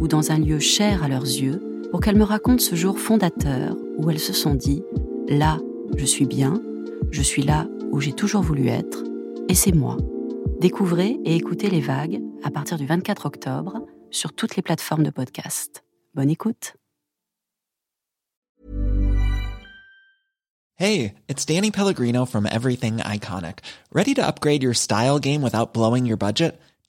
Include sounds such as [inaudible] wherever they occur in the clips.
ou dans un lieu cher à leurs yeux pour qu'elles me racontent ce jour fondateur où elles se sont dit ⁇ Là, je suis bien, je suis là où j'ai toujours voulu être, et c'est moi. Découvrez et écoutez les vagues à partir du 24 octobre sur toutes les plateformes de podcast. Bonne écoute. Hey, it's Danny Pellegrino from Everything Iconic. Ready to upgrade your style game without blowing your budget?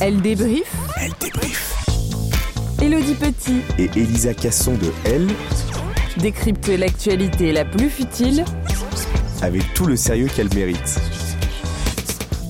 Elle débrief. Elle débrief. Elodie Petit Et Elisa Casson de Elle, décrypte l'actualité la plus futile avec tout le sérieux qu'elle mérite.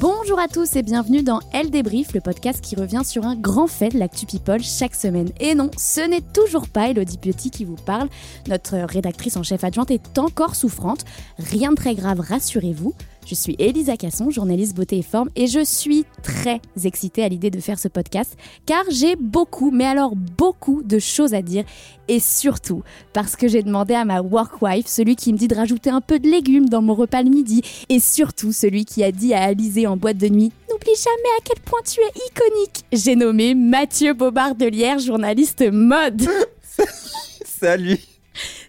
Bonjour à tous et bienvenue dans Elle débrief, le podcast qui revient sur un grand fait de l'actu people chaque semaine. Et non, ce n'est toujours pas Elodie Petit qui vous parle. Notre rédactrice en chef adjointe est encore souffrante. Rien de très grave, rassurez-vous. Je suis Elisa Casson, journaliste beauté et forme, et je suis très excitée à l'idée de faire ce podcast car j'ai beaucoup, mais alors beaucoup de choses à dire et surtout parce que j'ai demandé à ma workwife, celui qui me dit de rajouter un peu de légumes dans mon repas le midi, et surtout celui qui a dit à Alizé en boîte de nuit N'oublie jamais à quel point tu es iconique. J'ai nommé Mathieu Bobard de Lière, journaliste mode. [laughs] Salut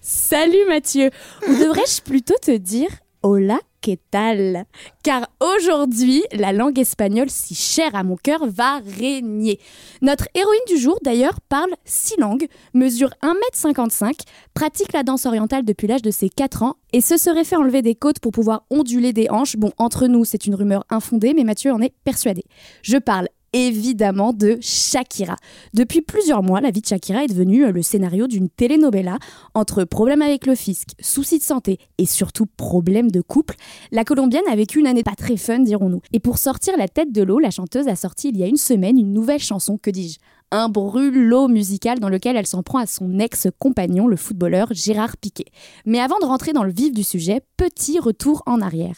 Salut Mathieu Ou devrais-je plutôt te dire Hola, que tal? Car aujourd'hui, la langue espagnole si chère à mon cœur va régner. Notre héroïne du jour, d'ailleurs, parle six langues, mesure 1m55, pratique la danse orientale depuis l'âge de ses 4 ans et se serait fait enlever des côtes pour pouvoir onduler des hanches. Bon, entre nous, c'est une rumeur infondée, mais Mathieu en est persuadé. Je parle évidemment de Shakira. Depuis plusieurs mois, la vie de Shakira est devenue euh, le scénario d'une telenovela entre problèmes avec le fisc, soucis de santé et surtout problèmes de couple. La Colombienne a vécu une année pas très fun, dirons-nous. Et pour sortir la tête de l'eau, la chanteuse a sorti il y a une semaine une nouvelle chanson, que dis-je? Un brûlot musical dans lequel elle s'en prend à son ex-compagnon, le footballeur Gérard Piquet. Mais avant de rentrer dans le vif du sujet, petit retour en arrière.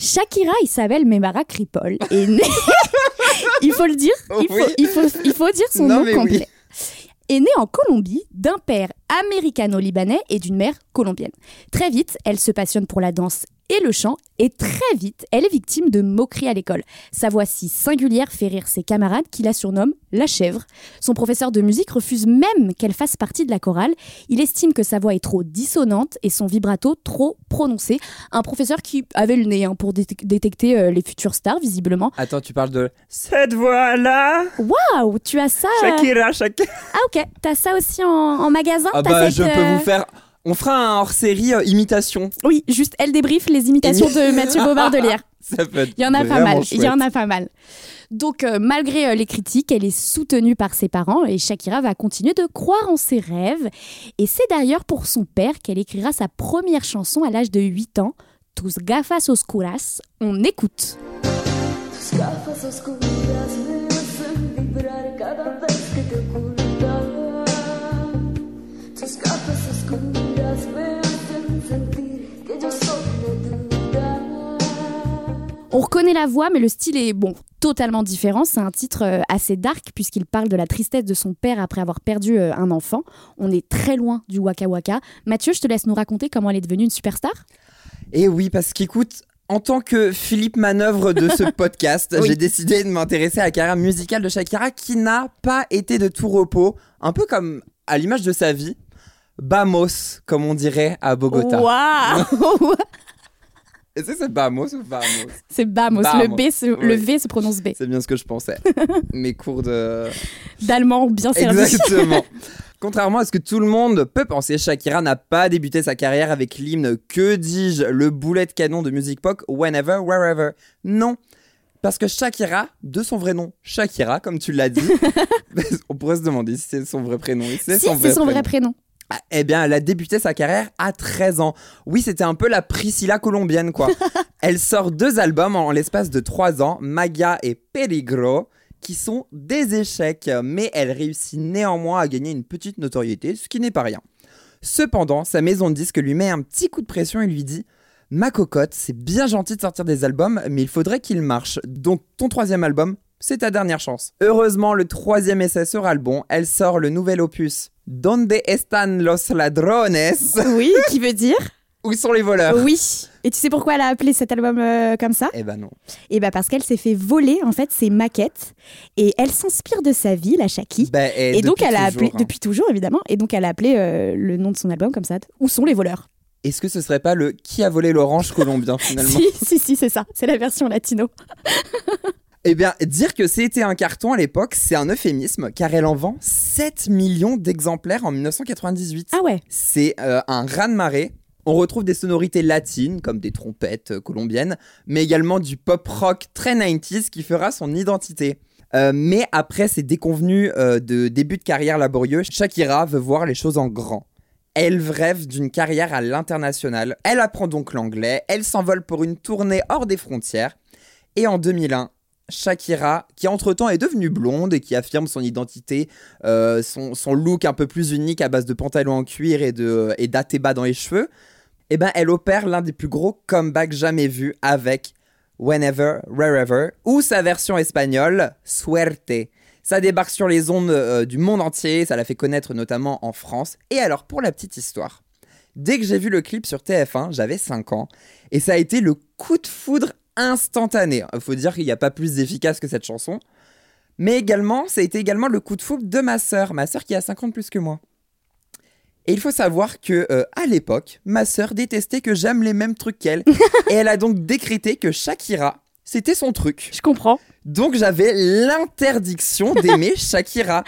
Shakira Isabel Memara Kripol est [laughs] née. il faut le dire, il faut, Oui. il faut, il faut dire son Non, nom complet. oui. Est née en Colombie d'un père américano-libanais et d'une mère colombienne. Très vite, elle se passionne pour la danse et le chant, et très vite, elle est victime de moqueries à l'école. Sa voix si singulière fait rire ses camarades qui la surnomment la chèvre. Son professeur de musique refuse même qu'elle fasse partie de la chorale. Il estime que sa voix est trop dissonante et son vibrato trop prononcé. Un professeur qui avait le nez hein, pour détec- détecter euh, les futures stars, visiblement. Attends, tu parles de cette voix-là Waouh, tu as ça euh, Shakira, Shakira. Ah ok, t'as ça aussi en, en magasin? Ah bah, cette, je peux euh, vous faire. On fera un hors-série euh, imitation. Oui, juste elle débrief les imitations de [laughs] Mathieu Bobard de Lierre. Ça peut être Il y en a pas mal. Il y en a pas mal. Donc, euh, malgré euh, les critiques, elle est soutenue par ses parents et Shakira va continuer de croire en ses rêves. Et c'est d'ailleurs pour son père qu'elle écrira sa première chanson à l'âge de 8 ans, Tus gafas oscuras. On écoute. Tus gafas oscuras me hacen vibrar cada vez On reconnaît la voix, mais le style est bon totalement différent. C'est un titre euh, assez dark puisqu'il parle de la tristesse de son père après avoir perdu euh, un enfant. On est très loin du Waka Waka. Mathieu, je te laisse nous raconter comment elle est devenue une superstar. Et oui, parce qu'écoute, en tant que Philippe Manœuvre de ce [laughs] podcast, Oui. j'ai décidé de m'intéresser à la carrière musicale de Shakira qui n'a pas été de tout repos, un peu comme à l'image de sa vie. Bamos, comme on dirait à Bogota. Waouh [laughs] Est-ce que c'est Bamos ou Bamos [laughs] C'est Bamos. Bamos. Le, B se- le. V se prononce B. C'est bien ce que je pensais. [laughs] Mes cours de... D'allemand bien servi. Exactement. [laughs] Contrairement à ce que tout le monde peut penser, Shakira n'a pas débuté sa carrière avec l'hymne Que dis-je, le boulet de canon de musique pop Whenever, Wherever. Non. Parce que Shakira, de son vrai nom, Shakira, comme tu l'as dit, on pourrait se demander si c'est son vrai prénom. Et c'est Si, son, c'est vrai son vrai prénom. Prénom. Ah, Eh bien, elle a débuté sa carrière à 13 ans. Oui, c'était un peu la Priscilla colombienne, quoi. [laughs] elle sort deux albums en l'espace de 3 ans, Maga et Peligro, qui sont des échecs, mais elle réussit néanmoins à gagner une petite notoriété, ce qui n'est pas rien. Cependant, sa maison de disques lui met un petit coup de pression et lui dit Ma cocotte, c'est bien gentil de sortir des albums, mais il faudrait qu'ils marchent. Donc, ton troisième album, c'est ta dernière chance. Heureusement, le troisième essai sera le bon. Elle sort le nouvel opus Donde están los ladrones? Oui, qui veut dire? [laughs] Où sont les voleurs? Oui. Et tu sais pourquoi elle a appelé cet album euh, comme ça? Eh ben non. Eh ben parce qu'elle s'est fait voler en fait ses maquettes et elle s'inspire de sa vie, la Shaki. Ben, et donc elle a toujours, appelé hein. depuis toujours évidemment et donc elle a appelé euh, le nom de son album comme ça. Où sont les voleurs? Est-ce que ce serait pas le Qui a volé l'orange colombien [laughs] finalement? Si si si c'est ça, c'est la version latino. [laughs] Eh bien, dire que c'était un carton à l'époque, c'est un euphémisme, car elle en vend 7 millions d'exemplaires en 1998. Ah ouais. C'est euh, un raz-de-marée. On retrouve des sonorités latines, comme des trompettes euh, colombiennes, mais également du pop rock très 90s qui fera son identité. Euh, mais après ces déconvenus euh, de début de carrière laborieux, Shakira veut voir les choses en grand. Elle rêve d'une carrière à l'international. Elle apprend donc l'anglais, elle s'envole pour une tournée hors des frontières. Et en 2001, Shakira, qui entre-temps est devenue blonde et qui affirme son identité, euh, son, look un peu plus unique à base de pantalons en cuir et de et dans les cheveux, eh ben elle opère l'un des plus gros comebacks jamais vus avec Whenever, Wherever, ou sa version espagnole, Suerte. Ça débarque sur les ondes euh, du monde entier, ça l'a fait connaître notamment en France. Et alors, pour la petite histoire, dès que j'ai vu le clip sur TF1, j'avais 5 ans, et ça a été le coup de foudre instantané. Il faut dire qu'il n'y a pas plus efficace que cette chanson. Mais également, ça a été également le coup de foudre de ma sœur, ma sœur qui a 50 plus que moi. Et il faut savoir que euh, à l'époque, ma sœur détestait que j'aime les mêmes trucs qu'elle, [laughs] et elle a donc décrété que Shakira, c'était son truc. Je comprends. Donc j'avais l'interdiction d'aimer [laughs] Shakira.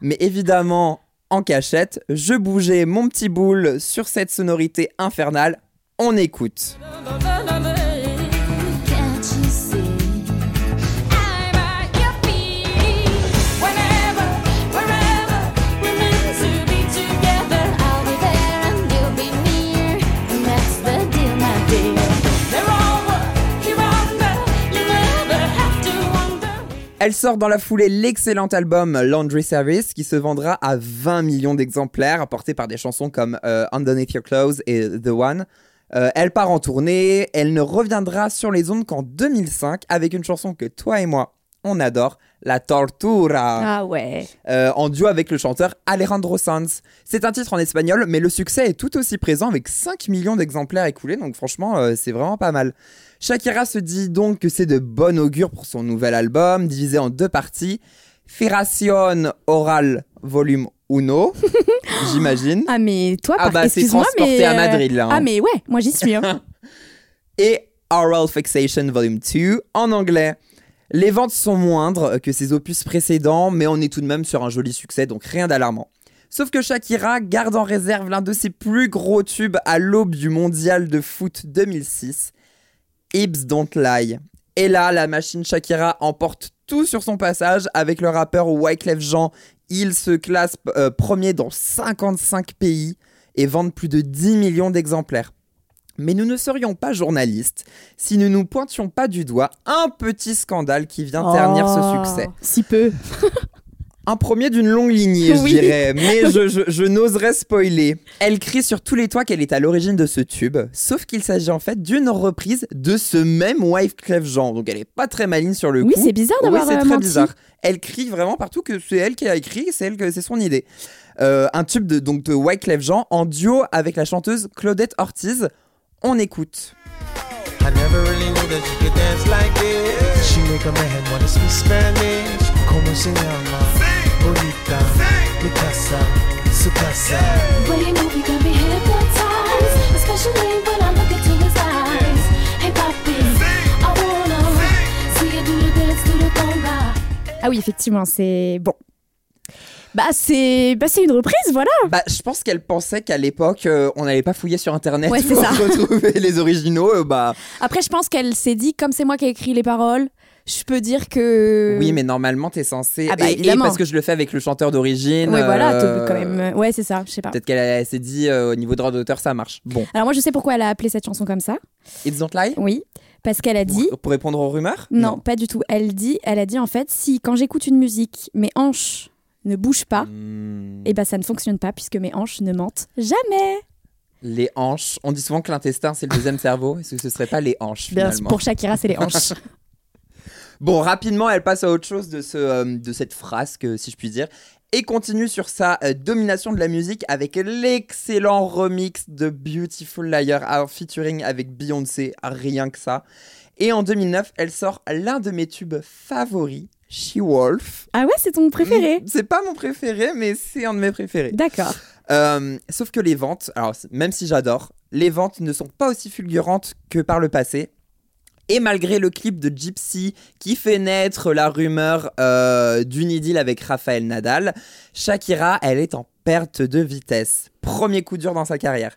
Mais évidemment, en cachette, je bougeais mon petit boule sur cette sonorité infernale. On écoute. Elle sort dans la foulée l'excellent album Laundry Service qui se vendra à 20 millions d'exemplaires, porté par des chansons comme euh, Underneath Your Clothes et The One. Euh, elle part en tournée, elle ne reviendra sur les ondes qu'en 2005 avec une chanson que toi et moi, on adore, La Tortura. Ah ouais. euh, en duo avec le chanteur Alejandro Sanz. C'est un titre en espagnol, mais le succès est tout aussi présent avec 5 millions d'exemplaires écoulés, donc franchement, euh, c'est vraiment pas mal. Shakira se dit donc que c'est de bon augure pour son nouvel album, divisé en deux parties. Firación Oral Volume 1, [laughs] j'imagine. Ah mais toi, Ah par... bah, c'est transporté mais à euh, Madrid, là, hein. Ah mais ouais, moi j'y suis. hein. [laughs] et Oral Fixation Volume 2 en anglais. Les ventes sont moindres que ses opus précédents, mais on est tout de même sur un joli succès, donc rien d'alarmant. Sauf que Shakira garde en réserve l'un de ses plus gros tubes à l'aube du mondial de foot 2006, Hips Don't Lie. Et là, la machine Shakira emporte tout sur son passage avec le rappeur Wyclef Jean. Il se classe euh, premier dans 55 pays et vend plus de 10 millions d'exemplaires. Mais nous ne serions pas journalistes si nous nous pointions pas du doigt un petit scandale qui vient ternir Oh, ce succès. Si peu. Un premier d'une longue lignée, je Oui. dirais, mais je, je- je n'oserais spoiler. Elle crie sur tous les toits qu'elle est à l'origine de ce tube, sauf qu'il s'agit en fait d'une reprise de ce même Wyclef Jean. Donc elle est pas très maligne sur le Oui, coup. c'est bizarre Oui, d'avoir c'est euh, très menti. bizarre. Elle crie vraiment partout que c'est elle qui a écrit, c'est elle que c'est son idée. Euh, un tube de donc de Wyclef Jean en duo avec la chanteuse Claudette Ortiz. On écoute. I never really knew that you could dance like this. She make a man wanna speak Spanish. Como se llama? Bonita, mi casa, su casa. Well, you know we got me hypnotized, especially when I look into his eyes. Hey, papi, I wanna see you do the dance to the conga. Ah oui, effectivement, c'est bon. Bah c'est bah, c'est une reprise, voilà. Bah, je pense qu'elle pensait qu'à l'époque, euh, on n'allait pas fouiller sur internet Ouais, pour ça. [laughs] retrouver les originaux. euh, bah, Après, je pense qu'elle s'est dit, comme c'est moi qui ai écrit les paroles, je peux dire que. oui, mais normalement, t'es censé. Ah bah, et, et parce que je le fais avec le chanteur d'origine. Ouais, voilà, euh, quand même. Ouais, c'est ça, je sais pas. Peut-être qu'elle elle s'est dit euh, au niveau droit d'auteur, ça marche. Bon, Alors, moi, je sais pourquoi elle a appelé cette chanson comme ça. It's Don't Lie? Oui, parce qu'elle a dit. pour, pour répondre aux rumeurs? Non, pas du tout. Elle dit, elle a dit en fait, si quand j'écoute une musique, mes hanches ne bougent pas, Hmm. et ben ça ne fonctionne pas puisque mes hanches ne mentent jamais. Les hanches. On dit souvent que l'intestin, c'est le deuxième cerveau. Est-ce que ce serait pas les hanches Bien, pour Shakira, c'est les hanches. [laughs] [laughs] Bon, rapidement, elle passe à autre chose de, ce, euh, de cette frasque, si je puis dire, et continue sur sa euh, domination de la musique avec l'excellent remix de Beautiful Liar en featuring avec Beyoncé, rien que ça. Et en 2009, elle sort l'un de mes tubes favoris, She Wolf. ah ouais, c'est ton préféré C'est pas mon préféré, mais c'est un de mes préférés. D'accord. Euh, sauf que les ventes, alors même si j'adore, les ventes ne sont pas aussi fulgurantes que par le passé. Et malgré le clip de Gypsy qui fait naître la rumeur euh, d'une idylle avec Raphaël Nadal, Shakira, elle est en perte de vitesse. Premier coup dur dans sa carrière.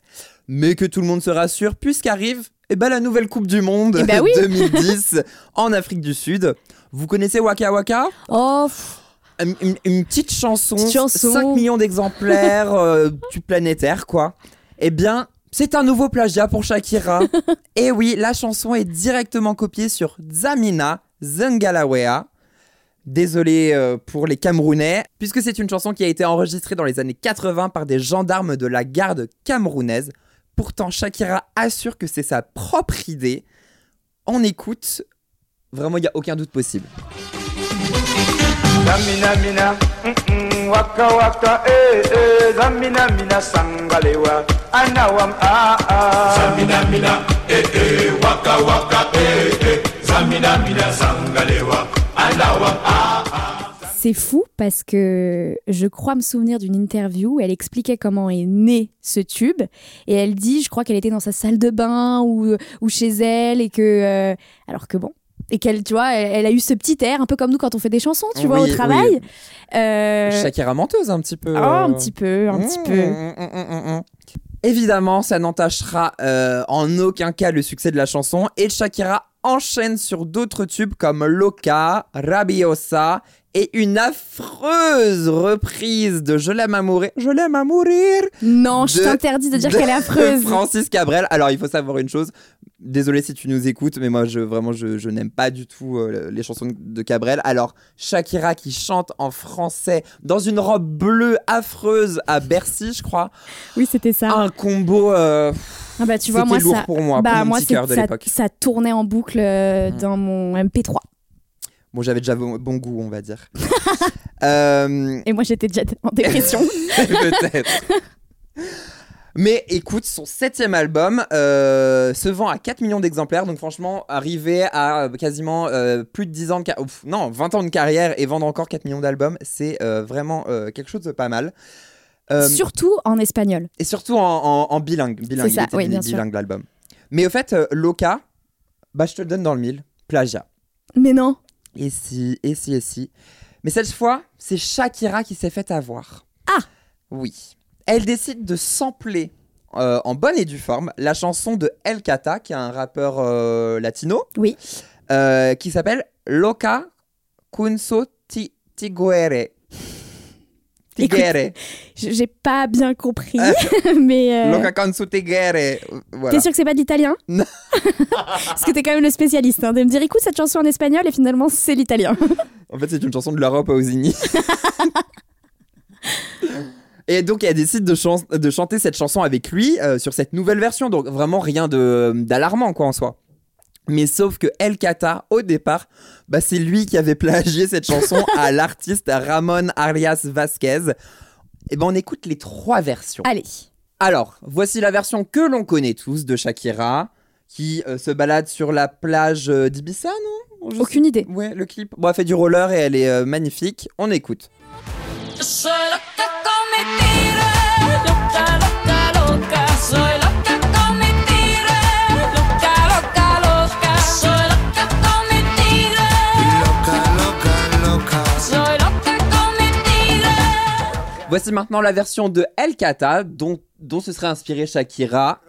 Mais que tout le monde se rassure, puisqu'arrive eh ben, la nouvelle Coupe du Monde Eh ben oui. [laughs] 2010 en Afrique du Sud. Vous connaissez Waka Waka Oh, une, une- une petite chanson, chanson. 5 millions d'exemplaires, euh, du planétaire, quoi. Eh bien, c'est un nouveau plagiat pour Shakira. [laughs] Et oui, la chanson est directement copiée sur Zamina Zengalawea. Désolé euh, pour les Camerounais, puisque c'est une chanson qui a été enregistrée dans les années 80 par des gendarmes de la garde camerounaise. Pourtant, Shakira assure que c'est sa propre idée. On écoute. Vraiment, il n'y a aucun doute possible. C'est fou parce que je crois me souvenir d'une interview où elle expliquait comment est né ce tube et elle dit, je crois qu'elle était dans sa salle de bain ou, ou chez elle et que euh, alors que bon et qu'elle tu vois elle, elle a eu ce petit air un peu comme nous quand on fait des chansons tu vois au travail oui. Euh, Shakira menteuse un petit peu. oh, un petit peu un petit Mmh, peu mmh, mmh. Évidemment, ça n'entachera euh, en aucun cas le succès de la chanson et Shakira enchaîne sur d'autres tubes comme Loca, Rabiosa et une affreuse reprise de Je l'aime à mourir. Je l'aime à mourir non je t'interdis de dire qu'elle est [laughs] affreuse Francis Cabrel. Alors, il faut savoir une chose. Désolé si tu nous écoutes, mais moi, je, vraiment, je, je n'aime pas du tout euh, les chansons de Cabrel. Alors, Shakira qui chante en français dans une robe bleue affreuse à Bercy, je crois. oui c'était ça Un combo. euh, Ah bah tu vois moi lourd ça pour moi, bah pour moi petit de ça, l'époque. ça tournait en boucle euh, Mm. dans mon MP3 Bon, j'avais déjà bon, bon goût, on va dire. [laughs] Euh, et moi j'étais déjà en dépression [laughs] Peut-être. Mais écoute, son septième album euh, se vend à 4 millions d'exemplaires. Donc franchement, arriver à euh, quasiment euh, plus de 10 ans de carrière, non, 20 ans de carrière et vendre encore 4 millions d'albums, c'est euh, vraiment quelque chose de pas mal. Surtout en espagnol Et surtout en, en- en bilingue. bilingue C'est ça, oui, bi- bien sûr. bilingue l'album. Mais au fait, Loca, bah, je te le donne dans le mille. Plagiat. mais non Et si, et si, et si. Mais cette fois, c'est Shakira qui s'est fait avoir. Ah Oui. Elle décide de sampler euh, en bonne et due forme la chanson de El Cata, qui est un rappeur euh, latino. Oui. euh, qui s'appelle Loca Kunso Ti- Tiguere. tigre. J- J'ai pas bien compris, [laughs] mais. euh, Loca con su tigre. Voilà. T'es sûr que c'est pas de l'italien? [laughs] Non. Parce que t'es quand même le spécialiste hein, de me dire écoute cette chanson en espagnol et finalement c'est l'italien. En fait, c'est une chanson de l'Europe à Osigny. [laughs] Et donc, elle décide de, chan- de chanter cette chanson avec lui euh, sur cette nouvelle version. Donc, vraiment rien de- d'alarmant, quoi, en soi. Mais sauf que El Kata, au départ, bah, c'est lui qui avait plagié cette chanson [laughs] à l'artiste Ramon Arias Vasquez. Et ben, on écoute les trois versions. Allez. Alors, voici la version que l'on connaît tous de Shakira, qui euh, se balade sur la plage euh, d'Ibiza, non? Je sais- Aucune idée. Ouais, le clip. Bon, elle fait du roller et elle est euh, magnifique. On écoute. Voici maintenant la version de El Kata, dont, dont se serait inspiré Shakira.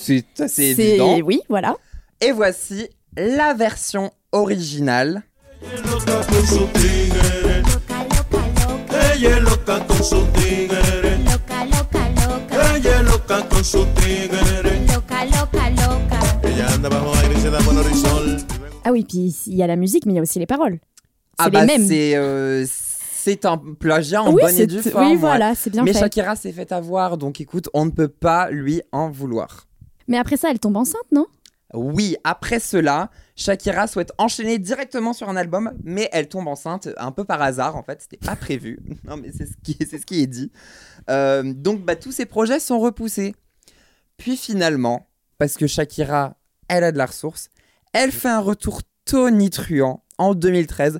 C'est assez évident. oui, voilà. Et voici la version originale. Ella es loca con su tigre. Loca, loca, loca. Ella es loca con su tigre. Loca, loca, loca. Ella anda bajo aire y se da con horizonte. Ah oui, puis il y a la musique, mais il y a aussi les paroles. C'est Ah les bah mêmes. c'est euh, c'est un plagiat en oui, bonne et c'est- due oui, forme. ouais. voilà, c'est bien Mais fait. Shakira s'est fait avoir, donc écoute, on ne peut pas lui en vouloir. Mais après ça, elle tombe enceinte, non? Oui, après cela, Shakira souhaite enchaîner directement sur un album, mais elle tombe enceinte un peu par hasard, en fait, c'était pas prévu. [laughs] non, mais c'est ce qui, c'est ce qui est dit. Euh, donc, bah, tous ces projets sont repoussés. Puis finalement, parce que Shakira, elle a de la ressource, elle fait un retour tonitruant en 2013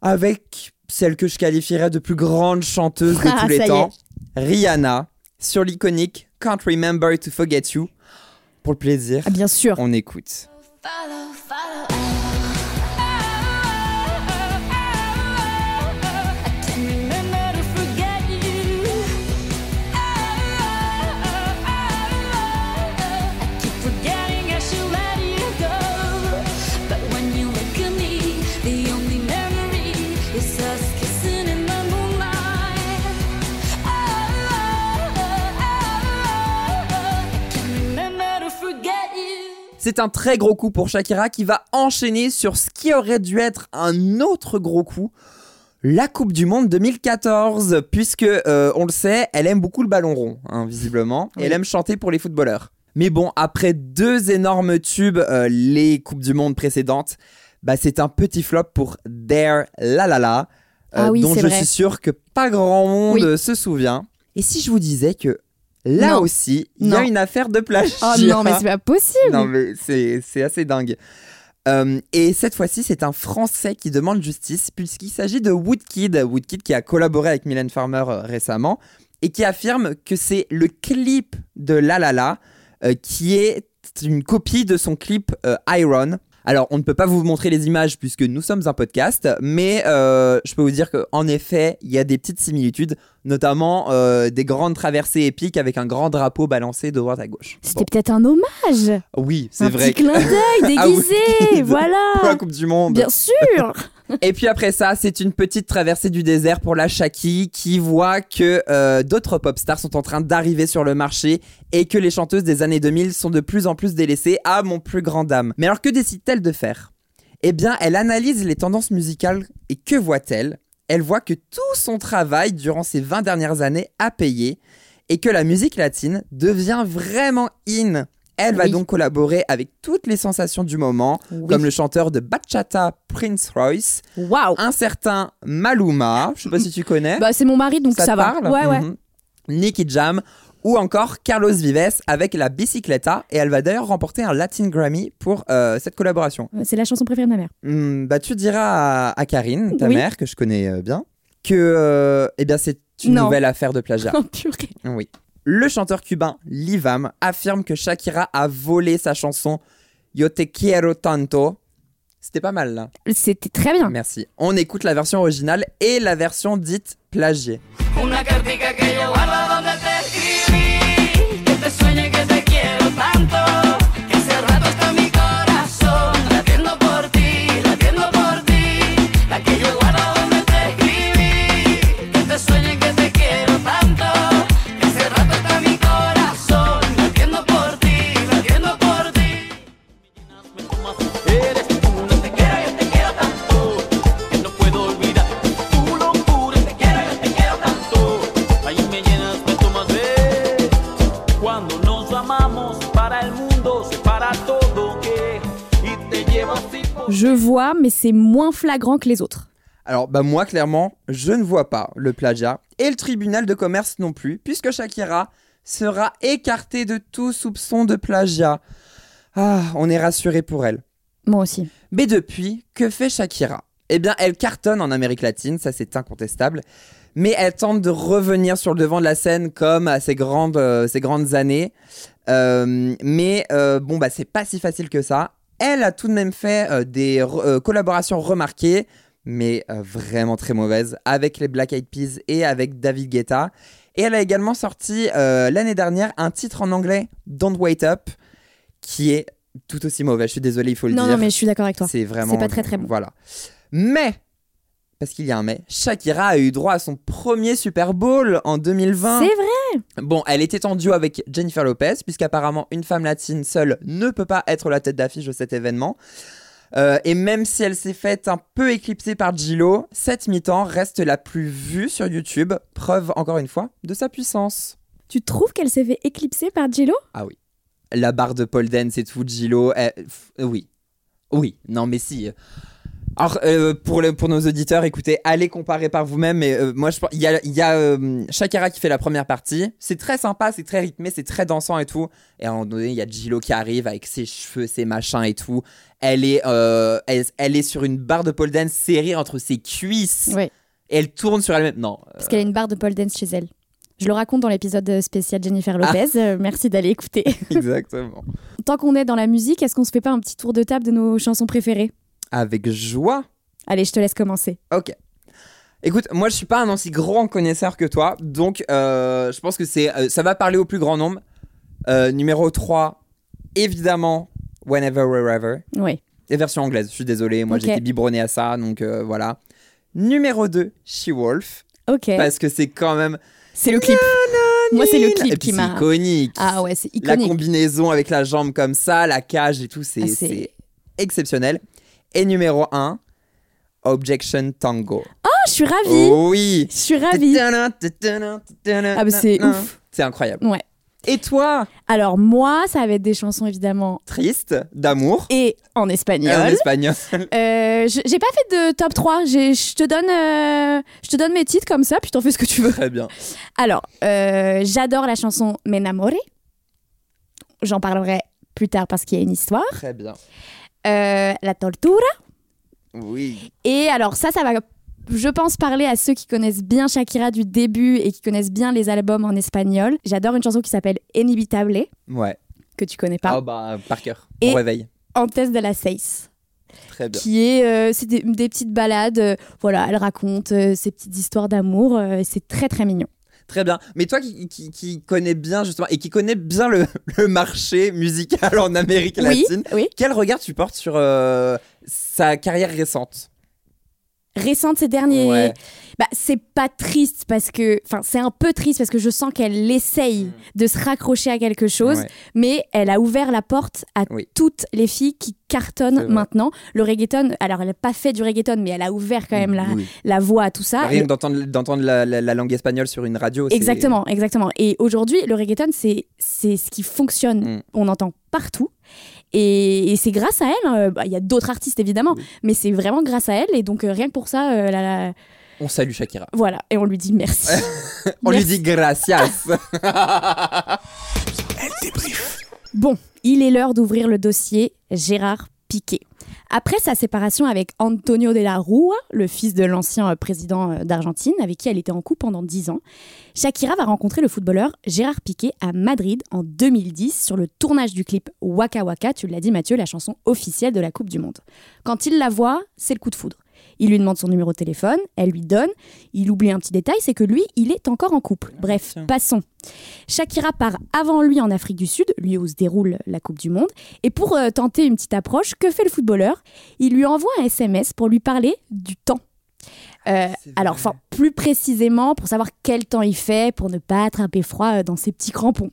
avec celle que je qualifierais de plus grande chanteuse de [laughs] Ah, tous les temps, Rihanna, sur l'iconique Can't Remember to Forget You. Pour le plaisir, Ah, Bien sûr. on écoute. Follow, follow. C'est un très gros coup pour Shakira qui va enchaîner sur ce qui aurait dû être un autre gros coup. La Coupe du Monde 2014, puisque euh, on le sait, elle aime beaucoup le ballon rond, hein, visiblement, et elle aime chanter pour les footballeurs. Mais bon, après deux énormes tubes, euh, les Coupes du Monde précédentes, bah, c'est un petit flop pour Dare La La La, euh, Ah oui, dont je vrai. suis sûr que pas grand monde Oui. euh, se souvient. Et si je vous disais que là Non. aussi, il y a une affaire de plagiat [laughs] Oh non, mais c'est pas possible. non, mais c'est c'est assez dingue. Euh, et cette fois-ci, c'est un Français qui demande justice puisqu'il s'agit de Woodkid. Woodkid qui a collaboré avec Mylène Farmer euh, récemment et qui affirme que c'est le clip de La La La euh, qui est une copie de son clip Iron. Alors, on ne peut pas vous montrer les images puisque nous sommes un podcast, mais je peux vous dire qu'en effet, il y a des petites similitudes, notamment euh, des grandes traversées épiques avec un grand drapeau balancé de droite à gauche. C'était peut-être un hommage. Oui, c'est Un vrai. petit clin d'œil [laughs] Ah, déguisé. [laughs] [laughs] Pour la voilà. Coupe du Monde. Bien sûr. Et puis après ça, c'est une petite traversée du désert pour la Shaki qui voit que euh, d'autres pop stars sont en train d'arriver sur le marché et que les chanteuses des années 2000 sont de plus en plus délaissées à mon plus grand dame. Mais alors que décide-t-elle de faire? Eh bien, elle analyse les tendances musicales et que voit-elle? Elle voit que tout son travail durant ces 20 dernières années a payé et que la musique latine devient vraiment in. Elle va donc collaborer avec toutes les sensations du moment, Oui. comme le chanteur de bachata Prince Royce, un certain Maluma, je sais pas si tu connais, Bah c'est mon mari donc ça, va. parle Ouais ouais. Mhm. Nicky Jam ou encore Carlos Vives avec la Bicicleta et elle va d'ailleurs remporter un Latin Grammy pour euh, cette collaboration. C'est la chanson préférée de ma mère. Hmm, bah tu diras à, à Karine, ta Oui. mère que je connais euh, bien, que euh, eh bien c'est une Non. nouvelle affaire de plagiat. [laughs] Oh purée. Oui. Le chanteur cubain Livam affirme que Shakira a volé sa chanson Yo te quiero tanto. C'était pas mal là. C'était très bien. Merci. On écoute la version originale et la version dite plagiée. Una moins flagrant que les autres. Alors, bah moi, clairement, je ne vois pas le plagiat et le tribunal de commerce non plus, puisque Shakira sera écartée de tout soupçon de plagiat. Ah, on est rassuré pour elle. Moi aussi. Mais depuis, que fait Shakira? Eh bien, elle cartonne en Amérique latine, ça c'est incontestable. Mais elle tente de revenir sur le devant de la scène comme à ses grandes, euh, ses grandes années. Euh, mais euh, bon, bah c'est pas si facile que ça. Elle a tout de même fait euh, des re- euh, collaborations remarquées, mais euh, vraiment très mauvaises, avec les Black Eyed Peas et avec David Guetta. Et elle a également sorti l'année dernière un titre en anglais, Don't Wait Up, qui est tout aussi mauvais. Je suis désolé, il faut le Non, dire. non, mais je suis d'accord avec toi. C'est vraiment. C'est pas très, très bon. Voilà. Mais, parce qu'il y a un mais, Shakira a eu droit à son premier Super Bowl en 2020. C'est vrai. Bon, elle était en duo avec Jennifer Lopez, puisqu'apparemment une femme latine seule ne peut pas être la tête d'affiche de cet événement. Euh, et même si elle s'est faite un peu éclipsée par Gillo, cette mi-temps reste la plus vue sur YouTube, preuve encore une fois de sa puissance. Tu trouves qu'elle s'est fait éclipser par Gillo Ah oui. La barre de pole dance et tout, Gillo, eh, f- euh, oui. Oui, non mais si. Alors, euh, pour, le- pour nos auditeurs, écoutez, allez comparer par vous-même. Mais euh, moi, je pense, il y a, il y a euh, Shakira qui fait la première partie. C'est très sympa, c'est très rythmé, c'est très dansant et tout. Et à un moment donné, il y a Gillo qui arrive avec ses cheveux, ses machins et tout. Elle est, elle, elle est sur une barre de pole dance serrée entre ses cuisses. Oui. Et elle tourne sur elle-même. Non. Parce qu'elle a une barre de pole dance chez elle. Je le raconte dans l'épisode spécial Jennifer Lopez. Euh, merci d'aller écouter. [laughs] [laughs] exactement. Tant qu'on est dans la musique, est-ce qu'on se fait pas un petit tour de table de nos chansons préférées? Avec joie. Allez, je te laisse commencer. Ok. Écoute, moi je suis pas un aussi grand connaisseur que toi, donc euh, je pense que c'est euh, ça va parler au plus grand nombre. Euh, numéro 3, évidemment, Whenever, Wherever. Oui. Et version anglaise, je suis désolé, moi j'étais biberonné à ça, donc voilà. Numéro 2, She-Wolf, Ok. parce que c'est quand même... C'est le clip. Moi, c'est le Et clip puis qui c'est m'a. iconique. Ah ouais, c'est La iconique. combinaison avec la jambe comme ça, la cage et tout, c'est Ah, c'est- c'est exceptionnel. Et numéro 1, Objection Tango. Ah, je suis ravie. Oui Je suis ravie. Ah bah, c'est ouf. C'est incroyable. Ouais. Et toi, Alors moi, ça va être des chansons évidemment triste, d'amour, et en espagnol. en espagnol. [laughs] Euh, j'ai pas fait de top 3. J'ai- Je te donne, euh, je te donne mes titres comme ça, puis t'en fais ce que tu veux. Très bien. Alors, euh, j'adore la chanson Me enamoré. J'en parlerai plus tard parce qu'il y a une histoire. Très bien. Euh, la tortura. Oui. Et alors ça, ça va, je pense, parler à ceux qui connaissent bien Shakira du début et qui connaissent bien les albums en espagnol. J'adore une chanson qui s'appelle Inevitable, Ouais. que tu connais pas. Ah bah, par cœur. Et- Au réveil. Antes de la Seis. Très bien. qui est euh, c'est des, des petites balades euh, voilà elle raconte euh, ses petites histoires d'amour euh, c'est très très mignon Très bien. Mais toi qui, qui, qui connais bien justement et qui connais bien le, [laughs] le marché musical en Amérique oui latine, oui quel regard tu portes sur euh, sa carrière récente? Récente ces derniers Ouais. bah c'est pas triste parce que enfin c'est un peu triste parce que je sens qu'elle essaye de se raccrocher à quelque chose Mm. Ouais. mais elle a ouvert la porte à Oui. toutes les filles qui cartonnent maintenant le reggaeton alors elle a pas fait du reggaeton mais elle a ouvert quand même la, Oui. la voie à tout ça Rien Et- d'entendre d'entendre la, la- la langue espagnole sur une radio. Exactement, exactement. Et aujourd'hui, le reggaeton, c'est c'est ce qui fonctionne. Mm. On entend partout. Et, et c'est grâce à elle. euh, bah, Il y a d'autres artistes évidemment, Oui. mais c'est vraiment grâce à elle. Et donc euh, rien que pour ça, euh, la- la- On salue Shakira. voilà. Et on lui dit merci. [laughs] On lui dit gracias. Elle débrief. Bon, il est l'heure d'ouvrir le dossier Gérard Piquet. Après sa séparation avec Antonio de la Rúa, le fils de l'ancien euh, président euh, d'Argentine, avec qui elle était en couple pendant 10 ans, Shakira va rencontrer le footballeur Gérard Piqué à Madrid en 2010 sur le tournage du clip Waka Waka, tu l'as dit Mathieu, la chanson officielle de la Coupe du Monde. Quand il la voit, c'est le coup de foudre. Il lui demande son numéro de téléphone, elle lui donne. Il oublie un petit détail, c'est que lui, il est encore en couple. Bref, passons. Shakira part avant lui en Afrique du Sud, lui où se déroule la Coupe du Monde. Et pour euh, tenter une petite approche, que fait le footballeur? Il lui envoie un SMS pour lui parler du temps. Euh, alors, enfin, plus précisément, pour savoir quel temps il fait, pour ne pas attraper froid euh, dans ses petits crampons.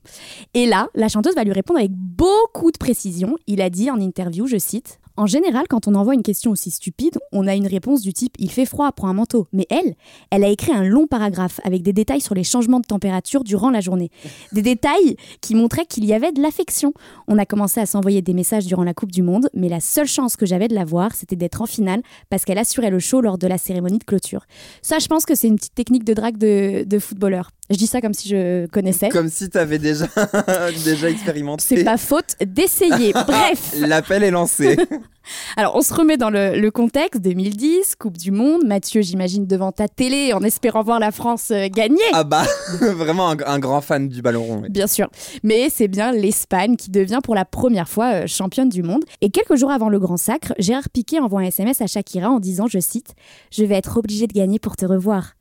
Et là, la chanteuse va lui répondre avec beaucoup de précision. Il a dit en interview, je cite, en général, quand on envoie une question aussi stupide, on a une réponse du type il fait froid, prends un manteau. Mais elle, elle a écrit un long paragraphe avec des détails sur les changements de température durant la journée. Des détails qui montraient qu'il y avait de l'affection. On a commencé à s'envoyer des messages durant la Coupe du Monde, mais la seule chance que j'avais de la voir, c'était d'être en finale parce qu'elle assurait le show lors de la cérémonie de clôture. Ça, je pense que c'est une petite technique de drague de, de footballeur. Je dis ça comme si je connaissais. Comme si t'avais déjà, [laughs] déjà expérimenté. C'est pas faute d'essayer. [laughs] Bref. L'appel est lancé. [laughs] Alors, on se remet dans le, le contexte 2010, Coupe du Monde. Mathieu, j'imagine, devant ta télé en espérant voir la France euh, gagner. Ah bah, vraiment un, un grand fan du ballon rond. oui. Bien sûr. Mais c'est bien l'Espagne qui devient pour la première fois euh, championne du monde. Et quelques jours avant le grand sacre, Gérard Piqué envoie un SMS à Shakira en disant, je cite, Je vais être obligé de gagner pour te revoir.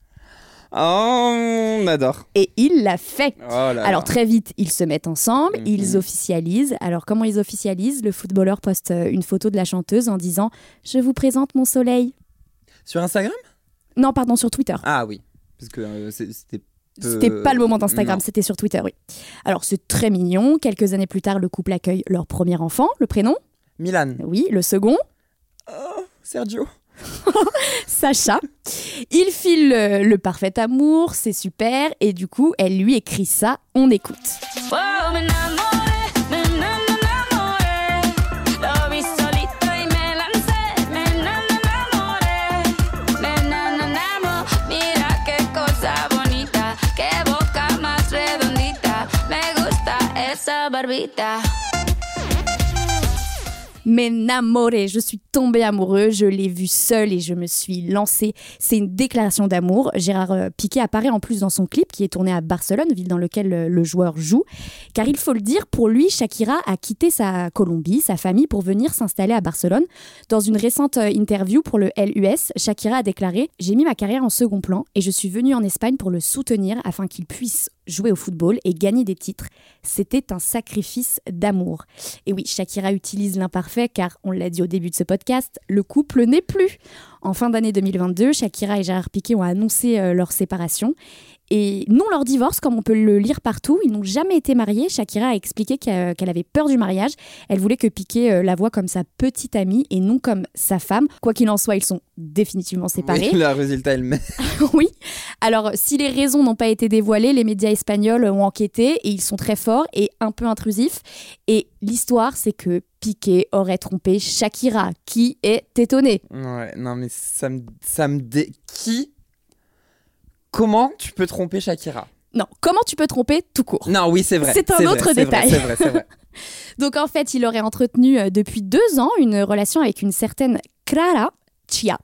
Oh, on adore. Et il l'a fait. Oh là là. Alors très vite, ils se mettent ensemble, Mhm. ils officialisent. Alors comment ils officialisent? Le footballeur poste euh, une photo de la chanteuse en disant Je vous présente mon soleil. Sur Instagram? Non, pardon, sur Twitter. Ah oui, parce que euh, c'était. C'était pas le moment d'Instagram, c'était sur Twitter, oui. Alors c'est très mignon. Quelques années plus tard, le couple accueille leur premier enfant. Le prénom? Milan. Oui. Le second Sergio. [laughs] Sacha. Il file le, parfait amour, c'est super. Et du coup, elle lui écrit ça. On écoute. Oh. M'enamoré, je suis tombée amoureux, je l'ai vu seul et je me suis lancée. C'est une déclaration d'amour. Gérard euh, Piqué apparaît en plus dans son clip qui est tourné à Barcelone, ville dans laquelle euh, le joueur joue. Car il faut le dire, pour lui, Shakira a quitté sa Colombie, sa famille, pour venir s'installer à Barcelone. Dans une récente euh, interview pour le LUS, Shakira a déclaré J'ai mis ma carrière en second plan et je suis venue en Espagne pour le soutenir afin qu'il puisse jouer au football et gagner des titres. C'était un sacrifice d'amour. Et oui, Shakira utilise l'imparfait car, on l'a dit au début de ce podcast, le couple n'est plus. En fin d'année 2022, Shakira et Gérard Piqué ont annoncé euh, leur séparation. Et non leur divorce, comme on peut le lire partout, ils n'ont jamais été mariés. Shakira a expliqué qu'elle qu'elle avait peur du mariage. Elle voulait que Piqué euh, la voie comme sa petite amie et non comme sa femme. Quoi qu'il en soit, ils sont définitivement séparés. Oui, le résultat est le même. [laughs] oui. Alors, si les raisons n'ont pas été dévoilées, les médias espagnols ont enquêté et ils sont très forts et un peu intrusifs. Et l'histoire, c'est que Piqué aurait trompé Shakira, qui est étonnée. Ouais, non mais ça me, ça me dé... Qui Comment tu peux tromper Shakira Non, comment tu peux tromper tout court Non, oui, c'est vrai. C'est un autre vrai, détail. C'est vrai, c'est vrai. [laughs] Donc en fait, il aurait entretenu euh, depuis deux ans une relation avec une certaine Clara Chia,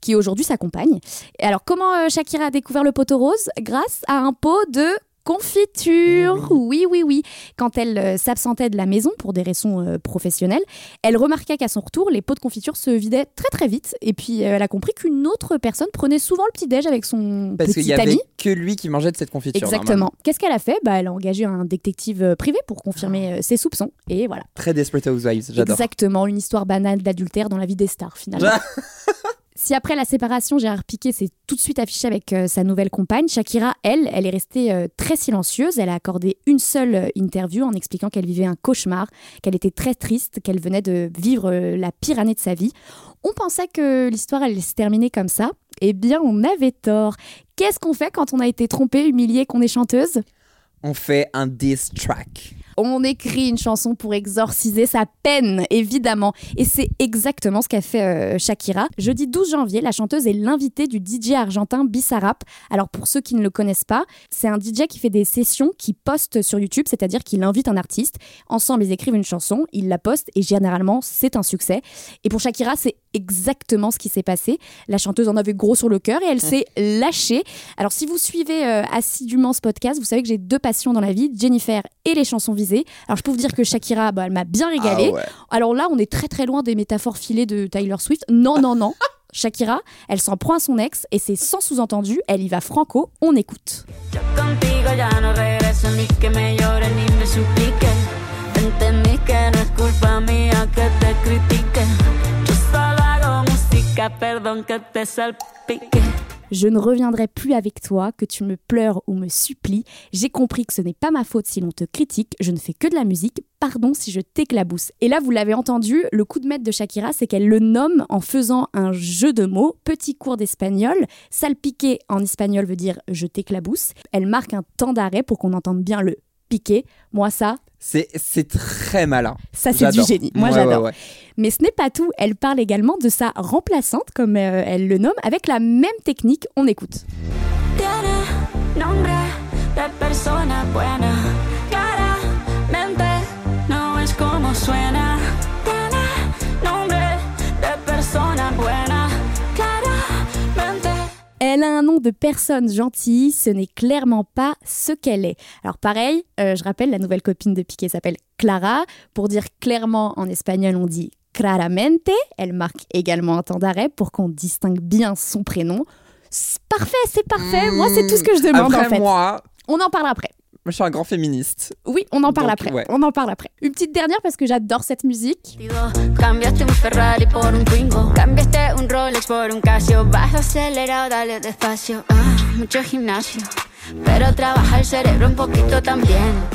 qui aujourd'hui s'accompagne. Et alors comment euh, Shakira a découvert le poteau rose? Grâce à un pot de confiture. Oui, oui, oui. Quand elle euh, s'absentait de la maison pour des raisons euh, professionnelles, elle remarqua qu'à son retour, les pots de confiture se vidaient très très vite. Et puis euh, elle a compris qu'une autre personne prenait souvent le petit-déj avec son Parce qu'il petit y avait ami. que lui qui mangeait de cette confiture. Exactement. Qu'est-ce qu'elle a fait? Bah, Elle a engagé un détective privé pour confirmer euh, ses soupçons. Et voilà. Très Desperate Housewives, j'adore. Exactement, une histoire banale d'adultère dans la vie des stars finalement. [laughs] Si après la séparation, Gérard Piqué s'est tout de suite affiché avec euh, sa nouvelle compagne, Shakira, elle, elle est restée euh, très silencieuse. Elle a accordé une seule euh, interview en expliquant qu'elle vivait un cauchemar, qu'elle était très triste, qu'elle venait de vivre la pire année de sa vie. On pensait que l'histoire allait se terminer comme ça. Eh bien, on avait tort. Qu'est-ce qu'on fait quand on a été trompé, humilié, qu'on est chanteuse? On fait un diss track. On écrit une chanson pour exorciser sa peine, évidemment. Et c'est exactement ce qu'a fait euh, Shakira. Jeudi 12 janvier, la chanteuse est l'invitée du DJ argentin Bissarap. Alors pour ceux qui ne le connaissent pas, c'est un DJ qui fait des sessions, qui poste sur YouTube, c'est-à-dire qu'il invite un artiste. Ensemble, ils écrivent une chanson, ils la postent et généralement, c'est un succès. Et pour Shakira, c'est exactement ce qui s'est passé. La chanteuse en avait gros sur le cœur et elle s'est lâchée. Alors si vous suivez euh, assidûment ce podcast, vous savez que j'ai deux passions dans la vie, Jennifer et les chansons visées. Alors je peux vous dire que Shakira, bah, elle m'a bien régalée. Ah ouais. Alors là, on est très très loin des métaphores filées de Taylor Swift. Non, non, non. [laughs] Shakira, elle s'en prend à son ex et c'est sans sous-entendu, elle y va franco, on écoute. Je ne reviendrai plus avec toi, que tu me pleures ou me supplies. J'ai compris que ce n'est pas ma faute si l'on te critique. Je ne fais que de la musique. Pardon si je t'éclabousse. Et là, vous l'avez entendu, le coup de maître de Shakira, c'est qu'elle le nomme en faisant un jeu de mots. Petit cours d'espagnol. Salpiquer en espagnol veut dire je t'éclabousse. Elle marque un temps d'arrêt pour qu'on entende bien le piquer. Moi, ça, C'est c'est très malin. ça c'est du génie. Moi, Ouais, j'adore. ouais, ouais. Mais ce n'est pas tout. Elle parle également de sa remplaçante, comme euh, elle le nomme, avec la même technique. On écoute. Tiene nombre de persona buena. Elle a un nom de personne gentille, ce n'est clairement pas ce qu'elle est. Alors pareil, euh, je rappelle, la nouvelle copine de Piqué s'appelle Clara. Pour dire clairement en espagnol, on dit claramente. Elle marque également un temps d'arrêt pour qu'on distingue bien son prénom. C'est parfait, c'est parfait. Moi, c'est tout ce que je demande Après en fait. moi, On en parle après. Moi, je suis un grand féministe. Oui, on en parle Donc, après. ouais. On en parle après. Une petite dernière parce que j'adore cette musique. Ah.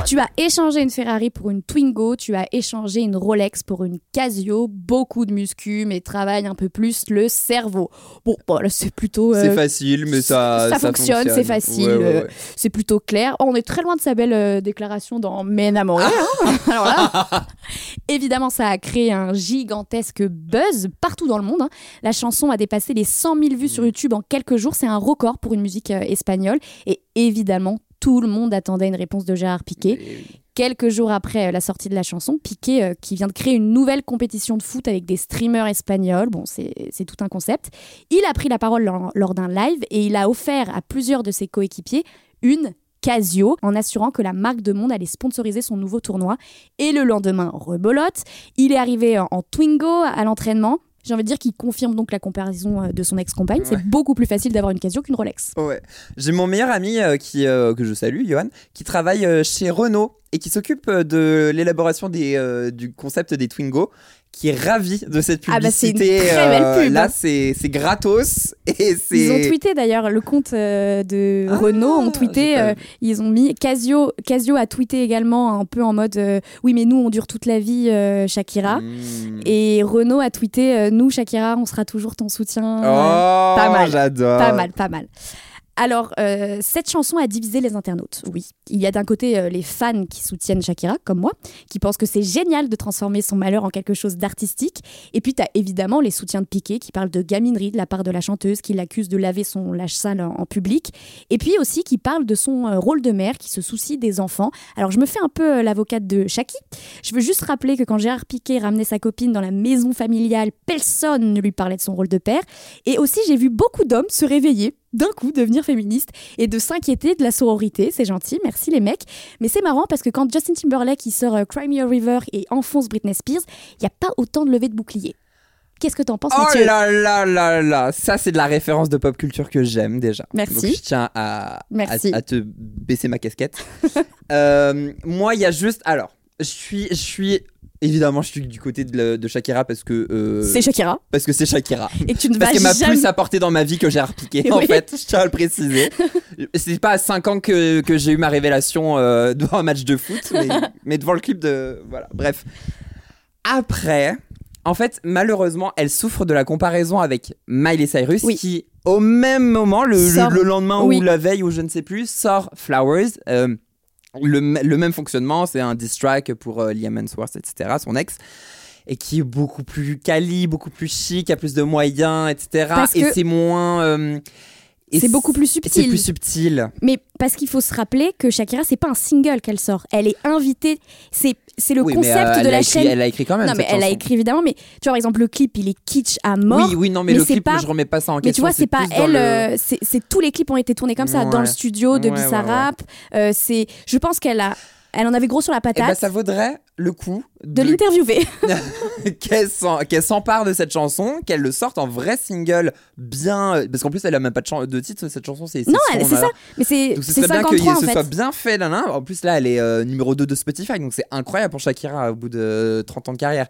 Tu as échangé une Ferrari pour une Twingo, tu as échangé une Rolex pour une Casio, beaucoup de muscu, mais travaille un peu plus le cerveau. Bon, bon là, c'est plutôt... euh, c'est facile, mais ça. ça fonctionne, c'est facile, Ouais, ouais, euh, c'est plutôt clair. Oh, on est très loin de sa belle euh, déclaration dans Mais enamoré. hein. [laughs] Alors là, [laughs] évidemment, ça a créé un gigantesque buzz partout dans le monde. hein. La chanson a dépassé les 100 000 vues Mm. sur YouTube en quelques jours. C'est un record pour une musique euh, espagnole. Et évidemment, tout le monde attendait une réponse de Gérard Piqué. Quelques jours après euh, la sortie de la chanson, Piqué, euh, qui vient de créer une nouvelle compétition de foot avec des streamers espagnols, bon, c'est tout un concept, il a pris la parole lors, lors d'un live et il a offert à plusieurs de ses coéquipiers une Casio en assurant que la marque de monde allait sponsoriser son nouveau tournoi. Et le lendemain, rebolote, il est arrivé en, en Twingo à l'entraînement. J'ai envie de dire qu'il confirme donc la comparaison euh, de son ex-compagne. C'est beaucoup plus facile d'avoir une Casio qu'une Rolex. Ouais. J'ai mon meilleur ami euh, qui, euh, que je salue, Johan, qui travaille euh, chez Renault et qui s'occupe de l'élaboration des, du concept des Twingo, qui est ravi de cette Ah bah, c'est une publicité. très belle euh, pub, Là, c'est c'est gratos [laughs] et c'est. Ils ont tweeté d'ailleurs le compte euh, de Ah, Renault ont tweeté euh, ils ont mis Casio Casio a tweeté également un peu en mode oui mais nous on dure toute la vie Shakira Mmh. et Renault a tweeté nous Shakira on sera toujours ton soutien Oh, pas mal. j'adore. pas mal pas mal alors, euh, cette chanson a divisé les internautes, oui. Il y a d'un côté euh, les fans qui soutiennent Shakira, comme moi, qui pensent que c'est génial de transformer son malheur en quelque chose d'artistique. Et puis, tu as évidemment les soutiens de Piqué qui parlent de gaminerie de la part de la chanteuse, qui l'accuse de laver son lâche sale en, public. Et puis aussi qui parle de son euh, rôle de mère, qui se soucie des enfants. Alors, je me fais un peu euh, l'avocate de Shaki. Je veux juste rappeler que quand Gérard Piqué ramenait sa copine dans la maison familiale, personne ne lui parlait de son rôle de père. Et aussi, j'ai vu beaucoup d'hommes se réveiller d'un coup devenir féministes et de s'inquiéter de la sororité. C'est gentil, merci les mecs. Mais c'est marrant parce que quand Justin Timberlake il sort euh, Cry Me a River et enfonce Britney Spears, il n'y a pas autant de levées de boucliers. Qu'est-ce que t'en penses, Oh Mathieu? là là là là, ça c'est de la référence de pop culture que j'aime déjà. Merci. Donc je tiens à, Merci. à, à te baisser ma casquette. [laughs] Euh, moi, il y a juste, alors, je suis, je suis, évidemment, je suis du côté de, la- de Shakira parce que euh, C'est Shakira. parce que c'est Shakira. Et tu ne vas Parce qu'elle m'a jamais... plus apporté dans ma vie que j'ai repiqué, [laughs] en Oui. fait, je tiens à le préciser. C'est pas à 5 ans que, que j'ai eu ma révélation euh, devant un match de foot, mais, [laughs] mais devant le clip de. Voilà, bref. Après, en fait, malheureusement, elle souffre de la comparaison avec Miley Cyrus, Oui. qui, au même moment, le, le- Sort- le lendemain oui. ou la veille ou je ne sais plus, sort Flowers. euh, le, le même fonctionnement, c'est un diss track pour euh, Liam Hemsworth, etc., son ex, et qui est beaucoup plus quali, beaucoup plus chic, a plus de moyens, etc. Parce et que- c'est moins. euh, C'est beaucoup plus C'est subtil. plus subtil. Mais parce qu'il faut se rappeler que Shakira, c'est pas un single qu'elle sort. Elle est invitée. C'est c'est le Oui, mais, concept euh, de la écrit- chaîne. Elle a écrit quand même. non, mais elle a écrit évidemment. Mais tu vois, par exemple, le clip, il est kitsch à mort. Oui, oui, non, mais, mais le c'est clip, pas- je remets pas ça en Mais question. tu vois, c'est pas elle. le- euh, c'est c'est- tous les clips ont été tournés comme ça dans le studio de Ouais, ouais, Bizarrap. Euh, c'est, je pense qu'elle a, elle en avait gros sur la Eh ben, patate ça vaudrait le coup de l'interviewer. [laughs] qu'elle s'empare de cette chanson, qu'elle le sorte en vrai single bien. Parce qu'en plus, elle a même pas de, titre, cette chanson. C'est non, c'est ça. Mais c'est Donc ce c'est serait bien que 53 en ce fait. soit bien fait, là, là. En plus, là, elle est euh, numéro 2 de Spotify, donc c'est incroyable pour Shakira au bout de 30 ans de carrière.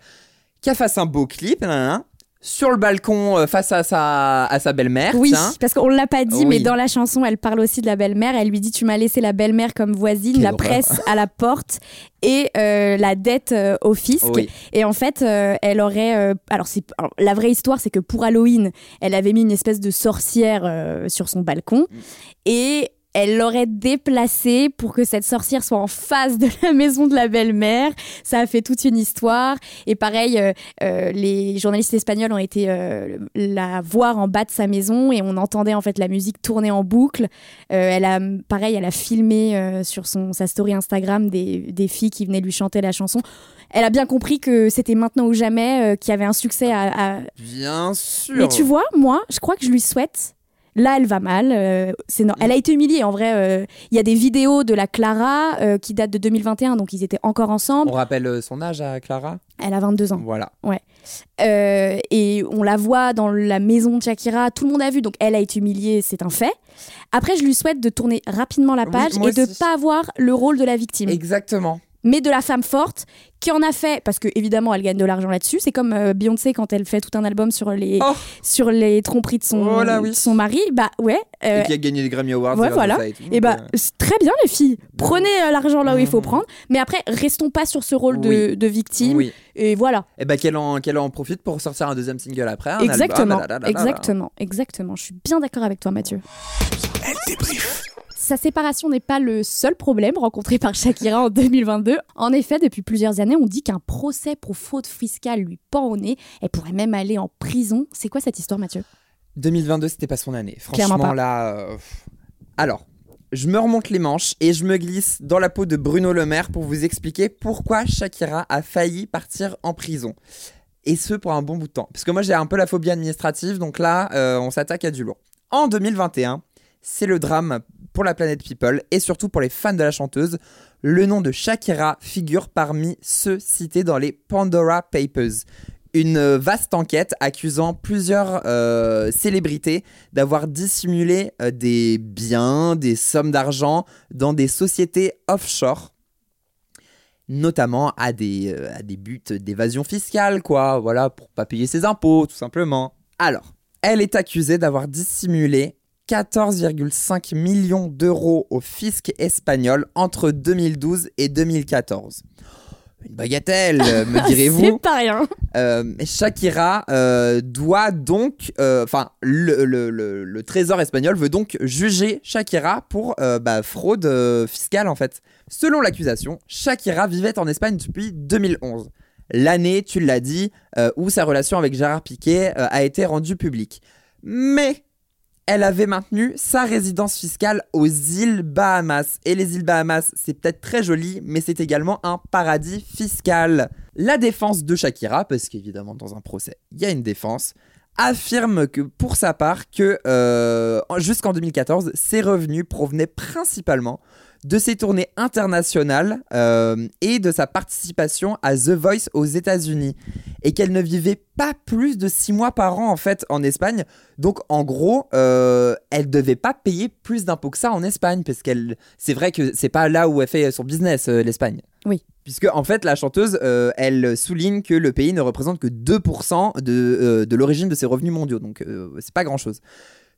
Qu'elle fasse un beau clip, là, sur le balcon euh, face à sa, à sa belle-mère. Oui, tiens. parce qu'on l'a pas dit, Oui. mais dans la chanson, elle parle aussi de la belle-mère. Elle lui dit Tu m'as laissé la belle-mère comme voisine, Quelle la horreur. presse à la porte et euh, la dette euh, au fisc. Oui. Et en fait, elle aurait. alors, c'est, la vraie histoire, c'est que pour Halloween, elle avait mis une espèce de sorcière sur son balcon Mm. et. Elle l'aurait déplacée pour que cette sorcière soit en face de la maison de la belle-mère. Ça a fait toute une histoire. Et pareil, euh, euh, les journalistes espagnols ont été euh, la voir en bas de sa maison et on entendait en fait la musique tourner en boucle. Elle a, pareil, elle a filmé sur son, sa story Instagram des, des filles qui venaient lui chanter la chanson. Elle a bien compris que c'était maintenant ou jamais, qu'il y avait un succès à, à- Bien sûr. Mais tu vois, moi, je crois que je lui souhaite. Là, elle va mal. euh, c'est no- Elle a été humiliée. En vrai, euh, il y a des vidéos de la Clara euh, qui datent de 2021, donc ils étaient encore ensemble. On rappelle son âge à Clara? Elle a 22 ans. Voilà. Euh, et on la voit dans la maison de Shakira, tout le monde a vu, donc elle a été humiliée, c'est un fait. Après, je lui souhaite de tourner rapidement la page et de aussi. pas avoir le rôle de la victime, Exactement. Mais de la femme forte qui en a fait, parce que évidemment elle gagne de l'argent là-dessus. C'est comme euh, Beyoncé quand elle fait tout un album sur les, Oh. sur les tromperies de son, Oh là oui. de son mari. Bah ouais. euh, Et qui a gagné les Grammy Awards. ouais, voilà. et tout, et donc, bah, euh, c'est très bien les filles. Prenez euh, l'argent là où il faut Mhm. prendre, mais après restons pas sur ce rôle de, Oui. de victime. Oui. Et voilà. Et bah qu'elle en, qu'elle en profite pour sortir un deuxième single après. un Exactement, album, là, là, là, là, là. exactement, exactement. Je suis bien d'accord avec toi, Mathieu. Elle. Sa séparation n'est pas le seul problème rencontré par Shakira en 2022. En effet, depuis plusieurs années, on dit qu'un procès pour faute fiscale lui pend au nez. Elle pourrait même aller en prison. C'est quoi cette histoire, Mathieu? 2022, c'était pas son année. Franchement, là. euh. Alors, je me remonte les manches et je me glisse dans la peau de Bruno Le Maire pour vous expliquer pourquoi Shakira a failli partir en prison. Et ce, pour un bon bout de temps. Parce que moi, j'ai un peu la phobie administrative, donc là, euh, on s'attaque à du lourd. En 2021, c'est le drame pour la planète People et surtout pour les fans de la chanteuse. Le nom de Shakira figure parmi ceux cités dans les Pandora Papers. Une vaste enquête accusant plusieurs euh, célébrités d'avoir dissimulé euh, des biens, des sommes d'argent dans des sociétés offshore notamment à des, euh, à des buts d'évasion fiscale, quoi, voilà, pour pas payer ses impôts, tout simplement. Alors, elle est accusée d'avoir dissimulé 14,5 millions d'euros au fisc espagnol entre 2012 et 2014. Une bagatelle, [laughs] me direz-vous. C'est pas rien. Euh, Shakira euh, doit donc, euh, enfin, le, le- le- le trésor espagnol veut donc juger Shakira pour euh, bah, fraude fiscale en fait. Selon l'accusation, Shakira vivait en Espagne depuis 2011. L'année, tu l'as dit, euh, où sa relation avec Gérard Piquet euh, a été rendue publique. Mais elle avait maintenu sa résidence fiscale aux îles Bahamas. Et les îles Bahamas, c'est peut-être très joli, mais c'est également un paradis fiscal. La défense de Shakira, parce qu'évidemment dans un procès, il y a une défense, affirme que pour sa part que euh, jusqu'en 2014, ses revenus provenaient principalement de ses tournées internationales euh, et de sa participation à The Voice aux États-Unis et qu'elle ne vivait pas plus de six mois par an en fait en Espagne. Donc en gros, euh, elle devait pas payer plus d'impôts que ça en Espagne parce qu'elle, c'est vrai que c'est pas là où elle fait son business euh, l'Espagne. Oui. Puisque en fait la chanteuse, euh, elle souligne que le pays ne représente que 2% de, de l'origine de ses revenus mondiaux, donc c'est pas grand-chose.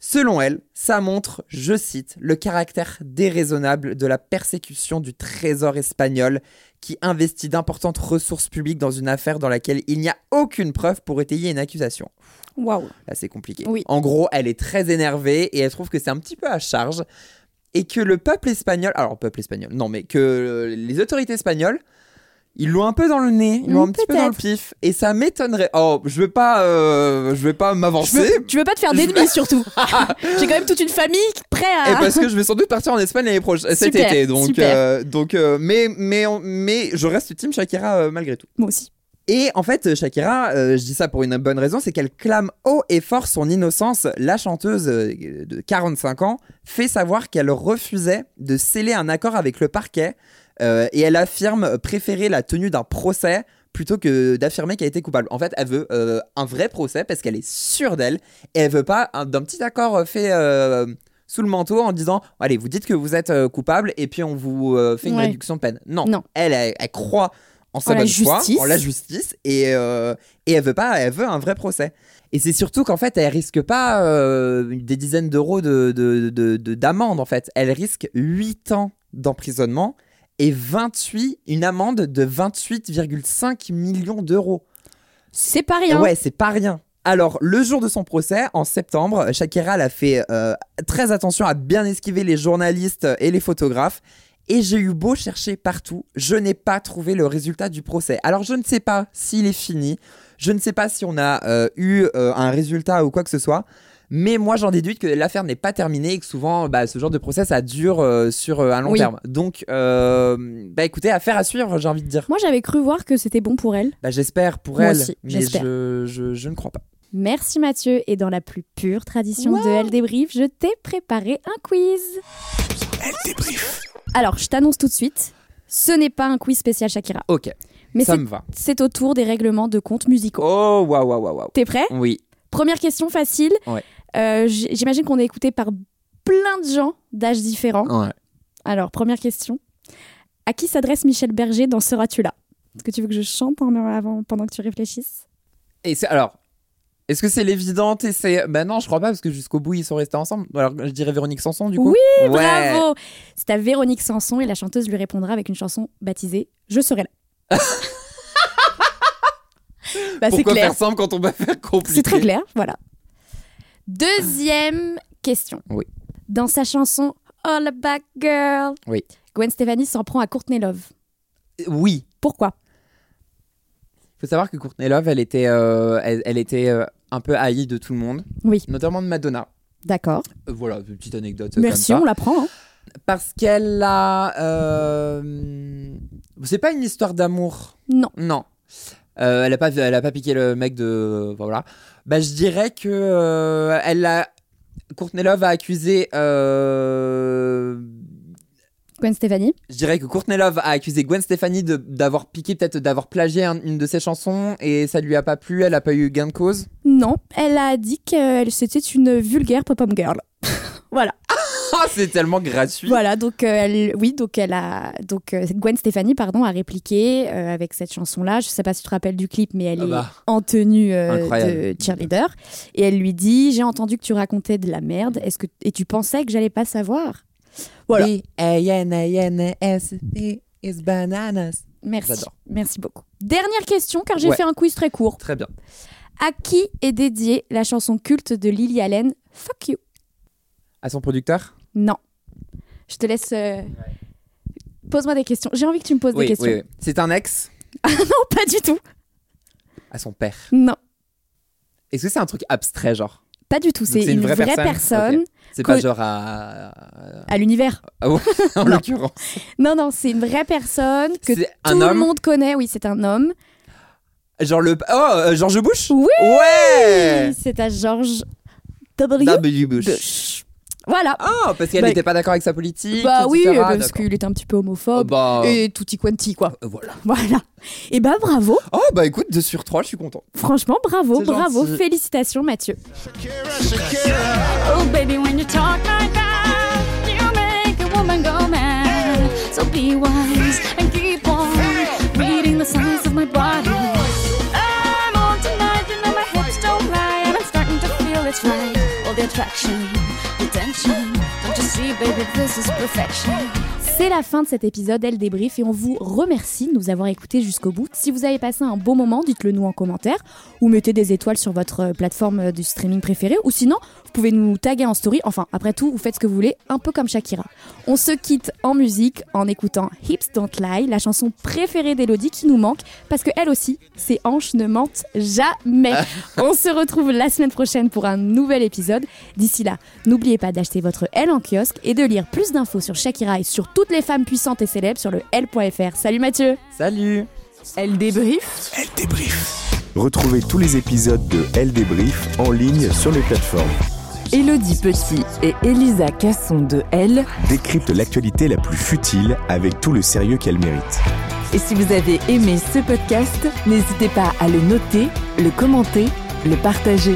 Selon elle, ça montre, je cite, le caractère déraisonnable de la persécution du trésor espagnol qui investit d'importantes ressources publiques dans une affaire dans laquelle il n'y a aucune preuve pour étayer une accusation. Waouh. Là, c'est compliqué. Oui. En gros, elle est très énervée et elle trouve que c'est un petit peu à charge. et que le peuple espagnol, alors peuple espagnol, non mais que les autorités espagnoles, ils l'ont un peu dans le nez, ils l'ont Mm, un petit peu dans le pif, et ça m'étonnerait. Oh, je vais pas, euh, je vais pas m'avancer. tu veux pas te faire d'ennemis surtout. [laughs] J'ai quand même toute une famille prête Et à. parce que je vais sans doute partir en Espagne l'année prochaine, cet Super, été, donc, super. euh, donc, euh, mais, mais, mais, je reste team Shakira malgré tout. Moi aussi. Et en fait, Shakira, euh, je dis ça pour une bonne raison, c'est qu'elle clame haut et fort son innocence. La chanteuse de 45 ans fait savoir qu'elle refusait de sceller un accord avec le parquet euh, et elle affirme préférer la tenue d'un procès plutôt que d'affirmer qu'elle était coupable. En fait, elle veut euh, un vrai procès parce qu'elle est sûre d'elle et elle veut pas un- d'un petit accord fait euh, sous le manteau en disant allez, vous dites que vous êtes euh, coupable et puis on vous fait une Ouais. réduction de peine. Non, Non. Elle, elle, elle croit en sa En la bonne foi, justice. en la justice et, et elle veut pas, elle veut un vrai procès. Et c'est surtout qu'en fait, elle risque pas des dizaines d'euros de, de, de- de- d'amende en fait. Elle risque 8 ans d'emprisonnement et 28, une amende de 28,5 millions d'euros. C'est pas rien. Ouais, c'est pas rien. Alors, le jour de son procès, en septembre, Shakira a fait euh, très attention à bien esquiver les journalistes et les photographes. Et j'ai eu beau chercher partout, je n'ai pas trouvé le résultat du procès. Alors, je ne sais pas s'il est fini, je ne sais pas si on a euh, eu euh, un résultat ou quoi que ce soit. Mais moi, j'en déduis que l'affaire n'est pas terminée et que souvent, bah, ce genre de procès, ça dure euh, sur euh, un long Oui. terme. Donc, euh, bah écoutez, affaire à suivre, j'ai envie de dire. Moi, j'avais cru voir que c'était bon pour elle. Bah, j'espère pour Moi elle, aussi, mais j'espère. je, je, je ne crois pas. Merci Mathieu. Et dans la plus pure tradition de Elle débrief, je t'ai préparé un quiz. Alors, je t'annonce tout de suite, ce n'est pas un quiz spécial Shakira. Ok, Mais ça c'est- me va. c'est au tour des règlements de comptes musicaux. Oh, waouh, waouh, waouh, waouh. T'es prêt? Oui. Première question facile. Ouais. Euh, J'imagine qu'on est écouté par plein de gens d'âges différents. Ouais. Alors, première question. À qui s'adresse Michel Berger dans Seras-tu là Est-ce que tu veux que je chante en- avant, pendant que tu réfléchisses? Et c'est alors. Est-ce que c'est l'évidente et c'est. Ben non, je crois pas parce que jusqu'au bout ils sont restés ensemble. Alors je dirais Véronique Sanson du coup. Oui, Ouais. bravo C'est à Véronique Sanson et la chanteuse lui répondra avec une chanson baptisée Je serai là. [laughs] bah, c'est Pourquoi clair. faire simple quand on va faire compliqué C'est très clair, voilà. Deuxième question. Oui. Dans sa chanson All About Girl, Oui. Gwen Stefani s'en prend à Courtney Love. Oui. Pourquoi? Faut savoir que Courtney Love, elle était, euh, elle, elle était euh, un peu haïe de tout le monde. Oui. Notamment de Madonna. D'accord. Euh, voilà, une petite anecdote. euh, Merci, comme on ça. l'apprend. hein. Parce qu'elle a. euh, C'est pas une histoire d'amour? Non. Non. Euh, elle a pas, elle a pas piqué le mec de, voilà. Bah, je dirais que euh, elle a. Courtney Love a accusé. euh, Gwen Stefani Je dirais que Courtney Love a accusé Gwen Stefani d'avoir piqué, peut-être d'avoir plagié un- une de ses chansons et ça lui a pas plu. Elle a pas eu gain de cause? Non, elle a dit que c'était une vulgaire pop-up girl. [laughs] voilà. Ah, c'est tellement gratuit. Voilà, donc euh, elle, oui, donc elle a, donc euh, Gwen Stefani, pardon, a répliqué euh, avec cette chanson-là. Je sais pas si tu te rappelles du clip, mais elle Ah est bah. en tenue euh, de cheerleader et elle lui dit j'ai entendu que tu racontais de la merde. Est-ce que et tu pensais que j'allais pas savoir? Voilà. Is bananas. Merci, merci beaucoup. Dernière question, car j'ai Ouais. fait un quiz très court. Très bien. À qui est dédiée la chanson culte de Lily Allen? Fuck you À son producteur? Non. Je te laisse. euh, Pose-moi des questions. J'ai envie que tu me poses oui, des questions. oui, oui. C'est un ex [laughs] non, pas du tout. à son père. Non, Est-ce que c'est un truc abstrait, genre? Pas du tout. C'est une, vraie, personne? C'est pas genre à. à l'univers. Ah ouais, [laughs] en l'occurrence. Non, non, c'est une vraie personne que tout un le monde connaît. Oui, c'est un homme. Genre le. Oh, euh, George Bush? Oui Ouais C'est à George W. W. Bush. Bush. Voilà. Oh, parce qu'elle Bah, n'était pas d'accord avec sa politique. bah oui, etc. parce qu'il était un petit peu homophobe. Oh, bah, Et tutti quanti, quoi. euh, Voilà. Voilà. Et bah bravo. Oh, bah écoute, 2 sur 3, je suis content. Franchement, bravo, bravo. gentil. Félicitations, Mathieu. Oh, baby, when you talk like that, you make a woman go mad. So be wise and keep on reading the signs of my body. I'm on tonight, you know my hips don't lie, and I'm starting to feel it's right. All the attraction. Don't you see, baby, this is perfection. C'est la fin de cet épisode Elle débrief et on vous remercie de nous avoir écoutés jusqu'au bout. Si vous avez passé un bon moment, dites-le nous en commentaire ou mettez des étoiles sur votre euh, plateforme euh, du streaming préférée ou sinon, Vous pouvez nous taguer en story. Enfin, après tout, vous faites ce que vous voulez, un peu comme Shakira. On se quitte en musique en écoutant Hips Don't Lie, la chanson préférée d'Elodie qui nous manque parce que elle aussi, ses hanches ne mentent jamais. On se retrouve la semaine prochaine pour un nouvel épisode. D'ici là, n'oubliez pas d'acheter votre L en kiosque et de lire plus d'infos sur Shakira et sur toutes les femmes puissantes et célèbres sur le L.fr. Salut Mathieu Salut Elle débrief Elle débrief. Retrouvez tous les épisodes de Elle débrief en ligne sur les plateformes. Elodie Petit et Elisa Casson de Elle. Décrypte l'actualité la plus futile avec tout le sérieux qu'elle mérite. Et si vous avez aimé ce podcast, n'hésitez pas à le noter, le commenter, le partager.